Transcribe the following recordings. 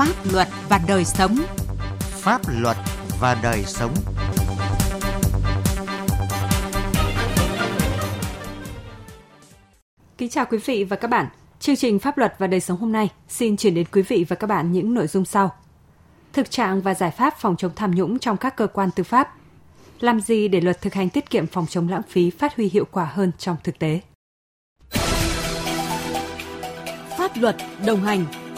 Pháp luật và đời sống. Pháp luật và đời sống. Kính chào quý vị và các bạn. Chương trình Pháp luật và đời sống hôm nay xin chuyển đến quý vị và các bạn những nội dung sau. Thực trạng và giải pháp phòng chống tham nhũng trong các cơ quan tư pháp. Làm gì để luật thực hành tiết kiệm phòng chống lãng phí phát huy hiệu quả hơn trong thực tế? Pháp luật đồng hành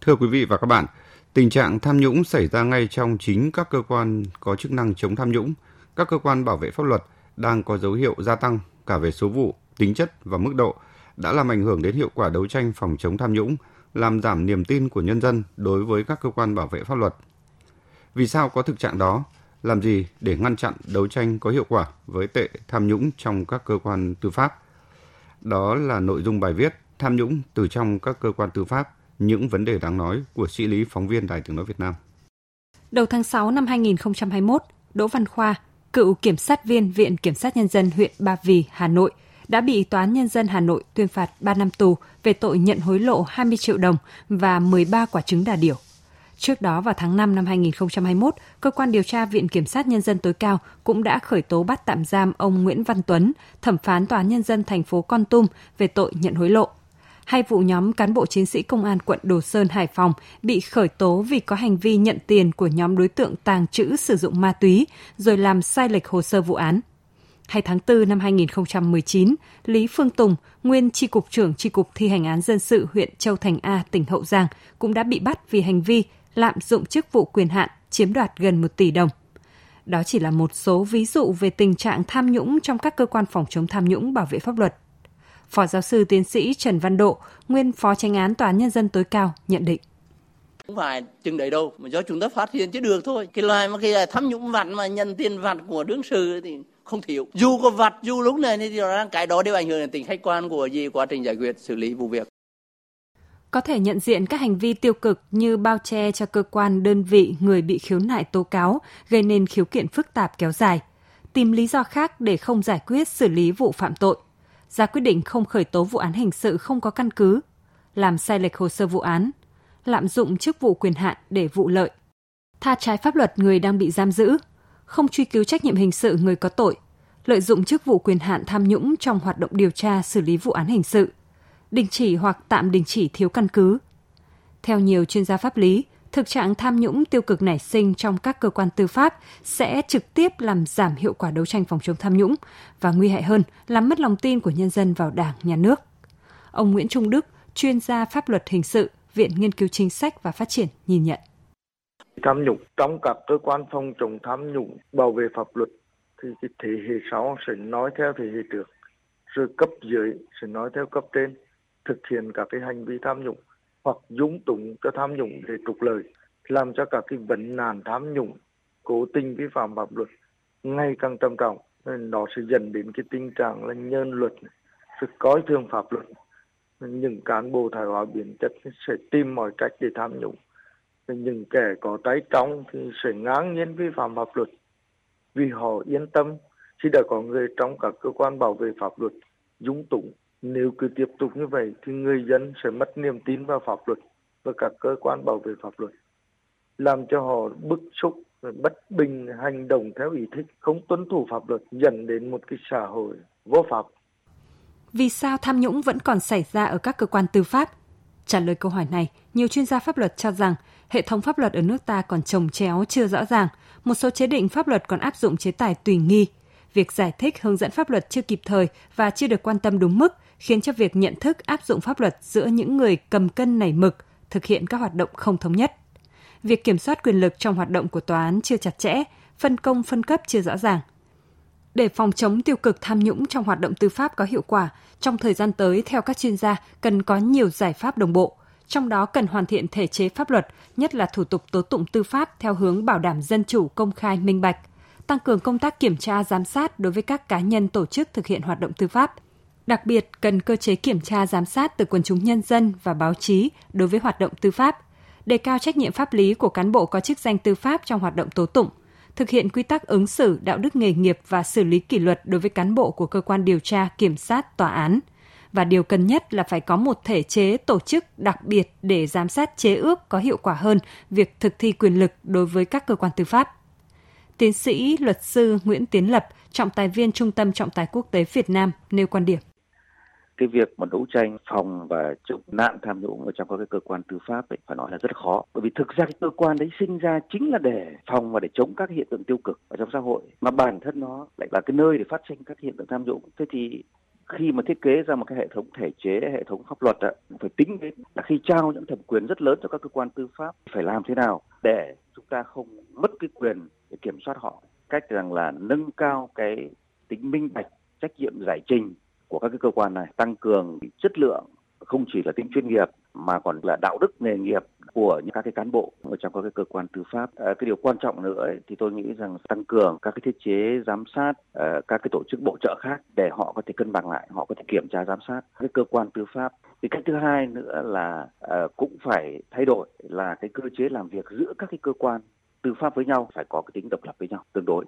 Thưa quý vị và các bạn, tình trạng tham nhũng xảy ra ngay trong chính các cơ quan có chức năng chống tham nhũng, các cơ quan bảo vệ pháp luật đang có dấu hiệu gia tăng cả về số vụ, tính chất và mức độ, đã làm ảnh hưởng đến hiệu quả đấu tranh phòng chống tham nhũng, làm giảm niềm tin của nhân dân đối với các cơ quan bảo vệ pháp luật. Vì sao có thực trạng đó? Làm gì để ngăn chặn đấu tranh có hiệu quả với tệ tham nhũng trong các cơ quan tư pháp? Đó là nội dung bài viết Tham nhũng từ trong các cơ quan tư pháp những vấn đề đáng nói của sĩ lý phóng viên Đài Tiếng Nói Việt Nam. Đầu tháng 6 năm 2021, Đỗ Văn Khoa, cựu kiểm sát viên Viện Kiểm sát Nhân dân huyện Ba Vì, Hà Nội, đã bị Tòa án Nhân dân Hà Nội tuyên phạt 3 năm tù về tội nhận hối lộ 20 triệu đồng và 13 quả trứng đà điểu. Trước đó vào tháng 5 năm 2021, cơ quan điều tra Viện Kiểm sát Nhân dân tối cao cũng đã khởi tố bắt tạm giam ông Nguyễn Văn Tuấn, thẩm phán Tòa án Nhân dân thành phố Con Tum về tội nhận hối lộ hai vụ nhóm cán bộ chiến sĩ công an quận Đồ Sơn, Hải Phòng bị khởi tố vì có hành vi nhận tiền của nhóm đối tượng tàng trữ sử dụng ma túy rồi làm sai lệch hồ sơ vụ án. 2 tháng 4 năm 2019, Lý Phương Tùng, nguyên tri cục trưởng tri cục thi hành án dân sự huyện Châu Thành A, tỉnh Hậu Giang, cũng đã bị bắt vì hành vi lạm dụng chức vụ quyền hạn, chiếm đoạt gần 1 tỷ đồng. Đó chỉ là một số ví dụ về tình trạng tham nhũng trong các cơ quan phòng chống tham nhũng bảo vệ pháp luật Phó giáo sư tiến sĩ Trần Văn Độ, nguyên Phó Tranh án Tòa án Nhân dân tối cao nhận định. Không phải chừng đấy đâu, mà do chúng ta phát hiện chứ được thôi. Cái loài mà cái tham nhũng vặt mà nhận tiền vặt của đương sự thì không thiếu. Dù có vặt, dù lúc này thì cái đó đều ảnh hưởng đến tính khách quan của gì quá trình giải quyết xử lý vụ việc. Có thể nhận diện các hành vi tiêu cực như bao che cho cơ quan, đơn vị, người bị khiếu nại tố cáo, gây nên khiếu kiện phức tạp kéo dài. Tìm lý do khác để không giải quyết xử lý vụ phạm tội ra quyết định không khởi tố vụ án hình sự không có căn cứ, làm sai lệch hồ sơ vụ án, lạm dụng chức vụ quyền hạn để vụ lợi, tha trái pháp luật người đang bị giam giữ, không truy cứu trách nhiệm hình sự người có tội, lợi dụng chức vụ quyền hạn tham nhũng trong hoạt động điều tra xử lý vụ án hình sự, đình chỉ hoặc tạm đình chỉ thiếu căn cứ. Theo nhiều chuyên gia pháp lý, thực trạng tham nhũng tiêu cực nảy sinh trong các cơ quan tư pháp sẽ trực tiếp làm giảm hiệu quả đấu tranh phòng chống tham nhũng và nguy hại hơn làm mất lòng tin của nhân dân vào Đảng, nhà nước. Ông Nguyễn Trung Đức, chuyên gia pháp luật hình sự, Viện Nghiên cứu Chính sách và Phát triển nhìn nhận. Tham nhũng trong các cơ quan phòng chống tham nhũng bảo vệ pháp luật thì cái thế hệ sau sẽ nói theo thế hệ trước, rồi cấp dưới sẽ nói theo cấp trên thực hiện các cái hành vi tham nhũng hoặc dung túng cho tham nhũng để trục lợi, làm cho các cái vấn nạn tham nhũng cố tình vi phạm pháp luật ngày càng trầm trọng, nên nó sẽ dẫn đến cái tình trạng là nhân luật, sự coi thường pháp luật. Những cán bộ thải hóa biến chất sẽ tìm mọi cách để tham nhũng. Những kẻ có tay trong thì sẽ ngang nhiên vi phạm pháp luật. Vì họ yên tâm, khi đã có người trong các cơ quan bảo vệ pháp luật, dung túng nếu cứ tiếp tục như vậy thì người dân sẽ mất niềm tin vào pháp luật và các cơ quan bảo vệ pháp luật, làm cho họ bức xúc bất bình hành động theo ý thích, không tuân thủ pháp luật dẫn đến một cái xã hội vô pháp. Vì sao tham nhũng vẫn còn xảy ra ở các cơ quan tư pháp? Trả lời câu hỏi này, nhiều chuyên gia pháp luật cho rằng hệ thống pháp luật ở nước ta còn trồng chéo chưa rõ ràng, một số chế định pháp luật còn áp dụng chế tài tùy nghi. Việc giải thích hướng dẫn pháp luật chưa kịp thời và chưa được quan tâm đúng mức, khiến cho việc nhận thức áp dụng pháp luật giữa những người cầm cân nảy mực thực hiện các hoạt động không thống nhất. Việc kiểm soát quyền lực trong hoạt động của tòa án chưa chặt chẽ, phân công phân cấp chưa rõ ràng. Để phòng chống tiêu cực tham nhũng trong hoạt động tư pháp có hiệu quả, trong thời gian tới theo các chuyên gia cần có nhiều giải pháp đồng bộ, trong đó cần hoàn thiện thể chế pháp luật, nhất là thủ tục tố tụng tư pháp theo hướng bảo đảm dân chủ, công khai, minh bạch, tăng cường công tác kiểm tra giám sát đối với các cá nhân tổ chức thực hiện hoạt động tư pháp – Đặc biệt, cần cơ chế kiểm tra giám sát từ quần chúng nhân dân và báo chí đối với hoạt động tư pháp, đề cao trách nhiệm pháp lý của cán bộ có chức danh tư pháp trong hoạt động tố tụng, thực hiện quy tắc ứng xử, đạo đức nghề nghiệp và xử lý kỷ luật đối với cán bộ của cơ quan điều tra, kiểm sát, tòa án và điều cần nhất là phải có một thể chế tổ chức đặc biệt để giám sát chế ước có hiệu quả hơn việc thực thi quyền lực đối với các cơ quan tư pháp. Tiến sĩ luật sư Nguyễn Tiến Lập, trọng tài viên Trung tâm Trọng tài Quốc tế Việt Nam nêu quan điểm cái việc mà đấu tranh phòng và chống nạn tham nhũng ở trong các cái cơ quan tư pháp ấy, phải nói là rất khó. Bởi vì thực ra cái cơ quan đấy sinh ra chính là để phòng và để chống các hiện tượng tiêu cực ở trong xã hội mà bản thân nó lại là cái nơi để phát sinh các hiện tượng tham nhũng. Thế thì khi mà thiết kế ra một cái hệ thống thể chế hệ thống pháp luật ạ phải tính đến là khi trao những thẩm quyền rất lớn cho các cơ quan tư pháp phải làm thế nào để chúng ta không mất cái quyền để kiểm soát họ. Cách rằng là nâng cao cái tính minh bạch trách nhiệm giải trình của các cái cơ quan này tăng cường chất lượng không chỉ là tính chuyên nghiệp mà còn là đạo đức nghề nghiệp của những các cái cán bộ ở trong các cái cơ quan tư pháp. À, cái điều quan trọng nữa ấy, thì tôi nghĩ rằng tăng cường các cái thiết chế giám sát à, các cái tổ chức bổ trợ khác để họ có thể cân bằng lại, họ có thể kiểm tra giám sát cái cơ quan tư pháp. Cái cách thứ hai nữa là à, cũng phải thay đổi là cái cơ chế làm việc giữa các cái cơ quan tư pháp với nhau phải có cái tính độc lập với nhau tương đối.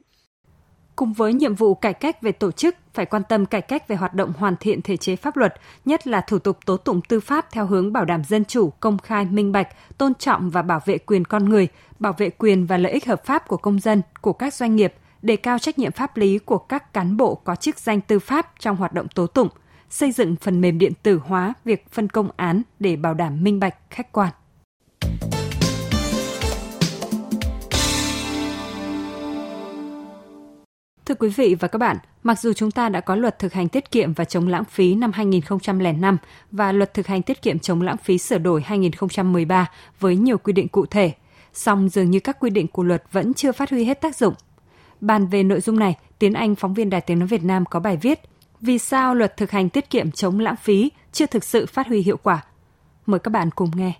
Cùng với nhiệm vụ cải cách về tổ chức, phải quan tâm cải cách về hoạt động hoàn thiện thể chế pháp luật, nhất là thủ tục tố tụng tư pháp theo hướng bảo đảm dân chủ, công khai, minh bạch, tôn trọng và bảo vệ quyền con người, bảo vệ quyền và lợi ích hợp pháp của công dân, của các doanh nghiệp, đề cao trách nhiệm pháp lý của các cán bộ có chức danh tư pháp trong hoạt động tố tụng, xây dựng phần mềm điện tử hóa việc phân công án để bảo đảm minh bạch, khách quan. Thưa quý vị và các bạn, mặc dù chúng ta đã có luật thực hành tiết kiệm và chống lãng phí năm 2005 và luật thực hành tiết kiệm chống lãng phí sửa đổi 2013 với nhiều quy định cụ thể, song dường như các quy định của luật vẫn chưa phát huy hết tác dụng. Bàn về nội dung này, Tiến Anh, phóng viên Đài Tiếng Nói Việt Nam có bài viết Vì sao luật thực hành tiết kiệm chống lãng phí chưa thực sự phát huy hiệu quả? Mời các bạn cùng nghe.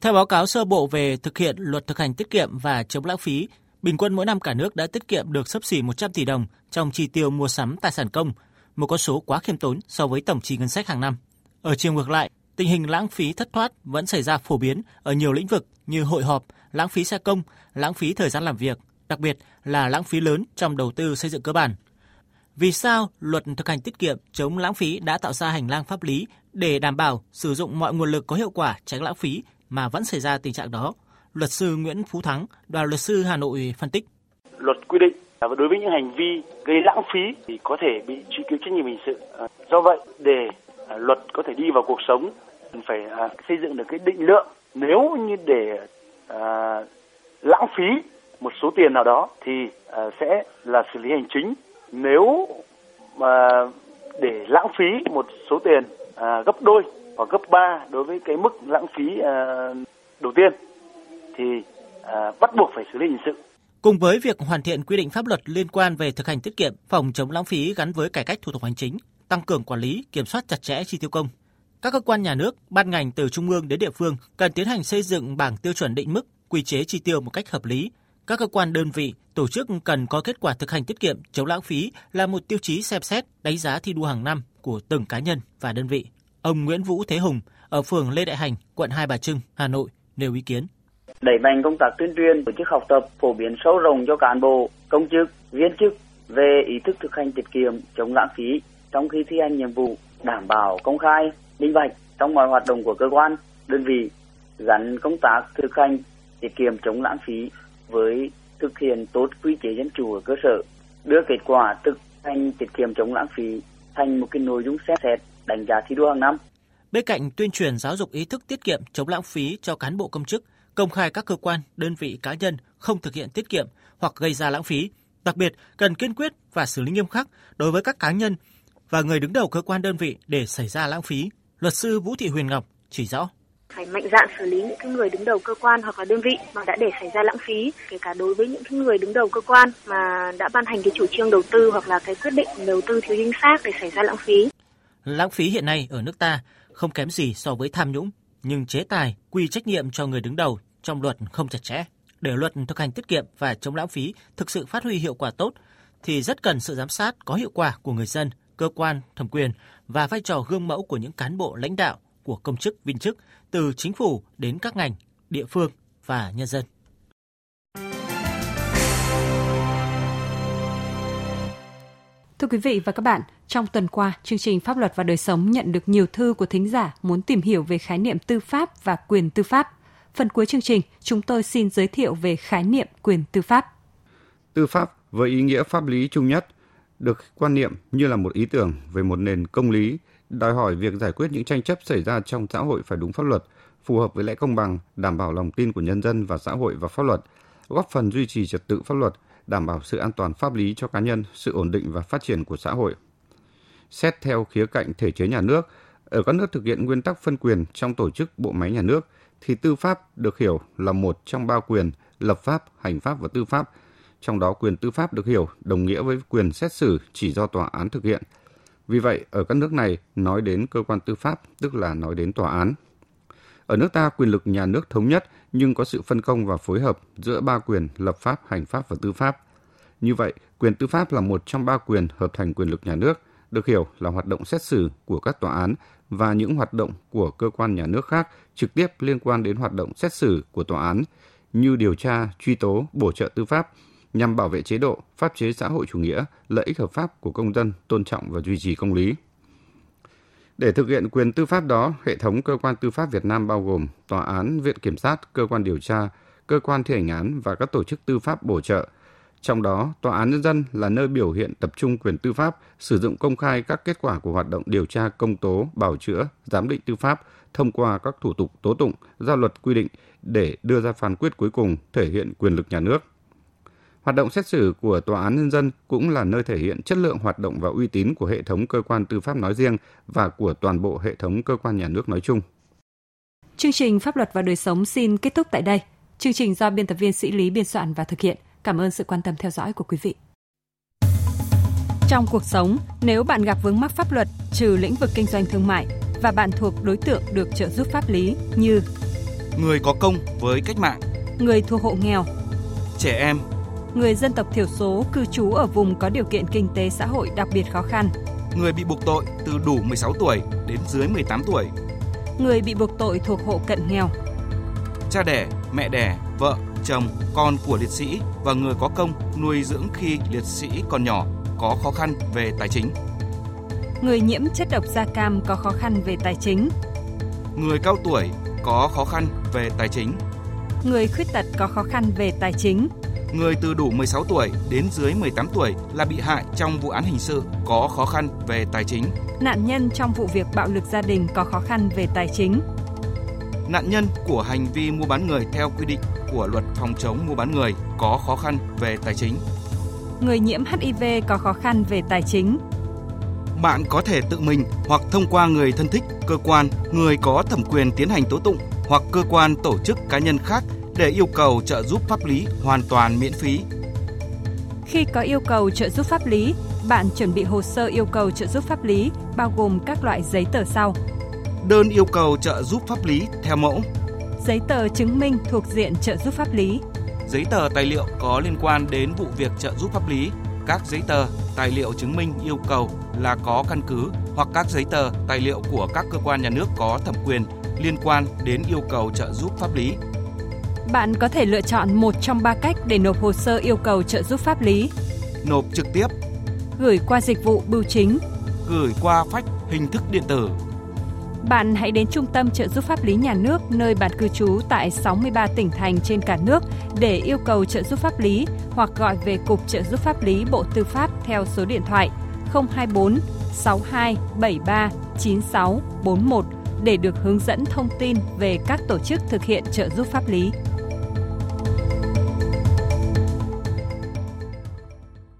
Theo báo cáo sơ bộ về thực hiện luật thực hành tiết kiệm và chống lãng phí Bình quân mỗi năm cả nước đã tiết kiệm được sấp xỉ 100 tỷ đồng trong chi tiêu mua sắm tài sản công, một con số quá khiêm tốn so với tổng chi ngân sách hàng năm. Ở chiều ngược lại, tình hình lãng phí thất thoát vẫn xảy ra phổ biến ở nhiều lĩnh vực như hội họp, lãng phí xe công, lãng phí thời gian làm việc, đặc biệt là lãng phí lớn trong đầu tư xây dựng cơ bản. Vì sao luật thực hành tiết kiệm chống lãng phí đã tạo ra hành lang pháp lý để đảm bảo sử dụng mọi nguồn lực có hiệu quả tránh lãng phí mà vẫn xảy ra tình trạng đó? Luật sư Nguyễn Phú Thắng, đoàn luật sư Hà Nội phân tích. Luật quy định và đối với những hành vi gây lãng phí thì có thể bị truy cứu trách nhiệm hình sự. À, do vậy, để à, luật có thể đi vào cuộc sống, phải à, xây dựng được cái định lượng. Nếu như để à, lãng phí một số tiền nào đó thì à, sẽ là xử lý hành chính. Nếu mà để lãng phí một số tiền à, gấp đôi hoặc gấp ba đối với cái mức lãng phí à, đầu tiên thì uh, bắt buộc phải xử lý hình sự. Cùng với việc hoàn thiện quy định pháp luật liên quan về thực hành tiết kiệm, phòng chống lãng phí gắn với cải cách thủ tục hành chính, tăng cường quản lý, kiểm soát chặt chẽ chi tiêu công. Các cơ quan nhà nước, ban ngành từ trung ương đến địa phương cần tiến hành xây dựng bảng tiêu chuẩn định mức, quy chế chi tiêu một cách hợp lý. Các cơ quan đơn vị, tổ chức cần có kết quả thực hành tiết kiệm, chống lãng phí là một tiêu chí xem xét, đánh giá thi đua hàng năm của từng cá nhân và đơn vị. Ông Nguyễn Vũ Thế Hùng ở phường Lê Đại Hành, quận Hai Bà Trưng, Hà Nội nêu ý kiến đẩy mạnh công tác tuyên truyền, tổ chức học tập, phổ biến sâu rộng cho cán bộ, công chức, viên chức về ý thức thực hành tiết kiệm, chống lãng phí trong khi thi hành nhiệm vụ, đảm bảo công khai, minh bạch trong mọi hoạt động của cơ quan, đơn vị, gắn công tác thực hành tiết kiệm chống lãng phí với thực hiện tốt quy chế dân chủ ở cơ sở, đưa kết quả thực hành tiết kiệm chống lãng phí thành một cái nội dung xét xét, đánh giá thi đua hàng năm. Bên cạnh tuyên truyền giáo dục ý thức tiết kiệm chống lãng phí cho cán bộ công chức công khai các cơ quan, đơn vị cá nhân không thực hiện tiết kiệm hoặc gây ra lãng phí. Đặc biệt, cần kiên quyết và xử lý nghiêm khắc đối với các cá nhân và người đứng đầu cơ quan đơn vị để xảy ra lãng phí. Luật sư Vũ Thị Huyền Ngọc chỉ rõ phải mạnh dạn xử lý những cái người đứng đầu cơ quan hoặc là đơn vị mà đã để xảy ra lãng phí kể cả đối với những cái người đứng đầu cơ quan mà đã ban hành cái chủ trương đầu tư hoặc là cái quyết định đầu tư thiếu chính xác để xảy ra lãng phí. Lãng phí hiện nay ở nước ta không kém gì so với tham nhũng, nhưng chế tài, quy trách nhiệm cho người đứng đầu trong luật không chặt chẽ. Để luật thực hành tiết kiệm và chống lãng phí thực sự phát huy hiệu quả tốt thì rất cần sự giám sát có hiệu quả của người dân, cơ quan thẩm quyền và vai trò gương mẫu của những cán bộ lãnh đạo của công chức viên chức từ chính phủ đến các ngành, địa phương và nhân dân. Thưa quý vị và các bạn, trong tuần qua, chương trình Pháp luật và đời sống nhận được nhiều thư của thính giả muốn tìm hiểu về khái niệm tư pháp và quyền tư pháp. Phần cuối chương trình, chúng tôi xin giới thiệu về khái niệm quyền tư pháp. Tư pháp với ý nghĩa pháp lý chung nhất được quan niệm như là một ý tưởng về một nền công lý, đòi hỏi việc giải quyết những tranh chấp xảy ra trong xã hội phải đúng pháp luật, phù hợp với lẽ công bằng, đảm bảo lòng tin của nhân dân và xã hội và pháp luật, góp phần duy trì trật tự pháp luật, đảm bảo sự an toàn pháp lý cho cá nhân, sự ổn định và phát triển của xã hội. Xét theo khía cạnh thể chế nhà nước, ở các nước thực hiện nguyên tắc phân quyền trong tổ chức bộ máy nhà nước thì tư pháp được hiểu là một trong ba quyền lập pháp, hành pháp và tư pháp. Trong đó quyền tư pháp được hiểu đồng nghĩa với quyền xét xử chỉ do tòa án thực hiện. Vì vậy, ở các nước này nói đến cơ quan tư pháp tức là nói đến tòa án. Ở nước ta, quyền lực nhà nước thống nhất nhưng có sự phân công và phối hợp giữa ba quyền lập pháp, hành pháp và tư pháp. Như vậy, quyền tư pháp là một trong ba quyền hợp thành quyền lực nhà nước, được hiểu là hoạt động xét xử của các tòa án và những hoạt động của cơ quan nhà nước khác trực tiếp liên quan đến hoạt động xét xử của tòa án như điều tra, truy tố, bổ trợ tư pháp nhằm bảo vệ chế độ, pháp chế xã hội chủ nghĩa, lợi ích hợp pháp của công dân, tôn trọng và duy trì công lý. Để thực hiện quyền tư pháp đó, hệ thống cơ quan tư pháp Việt Nam bao gồm tòa án, viện kiểm sát, cơ quan điều tra, cơ quan thi hành án và các tổ chức tư pháp bổ trợ. Trong đó, tòa án nhân dân là nơi biểu hiện tập trung quyền tư pháp, sử dụng công khai các kết quả của hoạt động điều tra công tố, bảo chữa, giám định tư pháp thông qua các thủ tục tố tụng, ra luật quy định để đưa ra phán quyết cuối cùng thể hiện quyền lực nhà nước. Hoạt động xét xử của Tòa án Nhân dân cũng là nơi thể hiện chất lượng hoạt động và uy tín của hệ thống cơ quan tư pháp nói riêng và của toàn bộ hệ thống cơ quan nhà nước nói chung. Chương trình Pháp luật và đời sống xin kết thúc tại đây. Chương trình do biên tập viên Sĩ Lý biên soạn và thực hiện. Cảm ơn sự quan tâm theo dõi của quý vị. Trong cuộc sống, nếu bạn gặp vướng mắc pháp luật trừ lĩnh vực kinh doanh thương mại và bạn thuộc đối tượng được trợ giúp pháp lý như người có công với cách mạng, người thuộc hộ nghèo, trẻ em, người dân tộc thiểu số cư trú ở vùng có điều kiện kinh tế xã hội đặc biệt khó khăn, người bị buộc tội từ đủ 16 tuổi đến dưới 18 tuổi, người bị buộc tội thuộc hộ cận nghèo, cha đẻ, mẹ đẻ, vợ, chồng, con của liệt sĩ và người có công nuôi dưỡng khi liệt sĩ còn nhỏ có khó khăn về tài chính. Người nhiễm chất độc da cam có khó khăn về tài chính. Người cao tuổi có khó khăn về tài chính. Người khuyết tật có khó khăn về tài chính. Người từ đủ 16 tuổi đến dưới 18 tuổi là bị hại trong vụ án hình sự có khó khăn về tài chính. Nạn nhân trong vụ việc bạo lực gia đình có khó khăn về tài chính. Nạn nhân của hành vi mua bán người theo quy định của luật phòng chống mua bán người có khó khăn về tài chính. Người nhiễm HIV có khó khăn về tài chính. Bạn có thể tự mình hoặc thông qua người thân thích, cơ quan, người có thẩm quyền tiến hành tố tụng hoặc cơ quan tổ chức cá nhân khác để yêu cầu trợ giúp pháp lý hoàn toàn miễn phí. Khi có yêu cầu trợ giúp pháp lý, bạn chuẩn bị hồ sơ yêu cầu trợ giúp pháp lý bao gồm các loại giấy tờ sau. Đơn yêu cầu trợ giúp pháp lý theo mẫu. Giấy tờ chứng minh thuộc diện trợ giúp pháp lý. Giấy tờ tài liệu có liên quan đến vụ việc trợ giúp pháp lý. Các giấy tờ, tài liệu chứng minh yêu cầu là có căn cứ hoặc các giấy tờ, tài liệu của các cơ quan nhà nước có thẩm quyền liên quan đến yêu cầu trợ giúp pháp lý. Bạn có thể lựa chọn một trong ba cách để nộp hồ sơ yêu cầu trợ giúp pháp lý. Nộp trực tiếp, Gửi qua dịch vụ bưu chính. gửi qua phách hình thức điện tử, bạn hãy đến Trung tâm trợ giúp pháp lý nhà nước nơi bạn cư trú tại 63 tỉnh thành trên cả nước để yêu cầu trợ giúp pháp lý hoặc gọi về Cục Trợ giúp pháp lý Bộ Tư pháp theo số điện thoại 024 62 73 96 41 để được hướng dẫn thông tin về các tổ chức thực hiện trợ giúp pháp lý.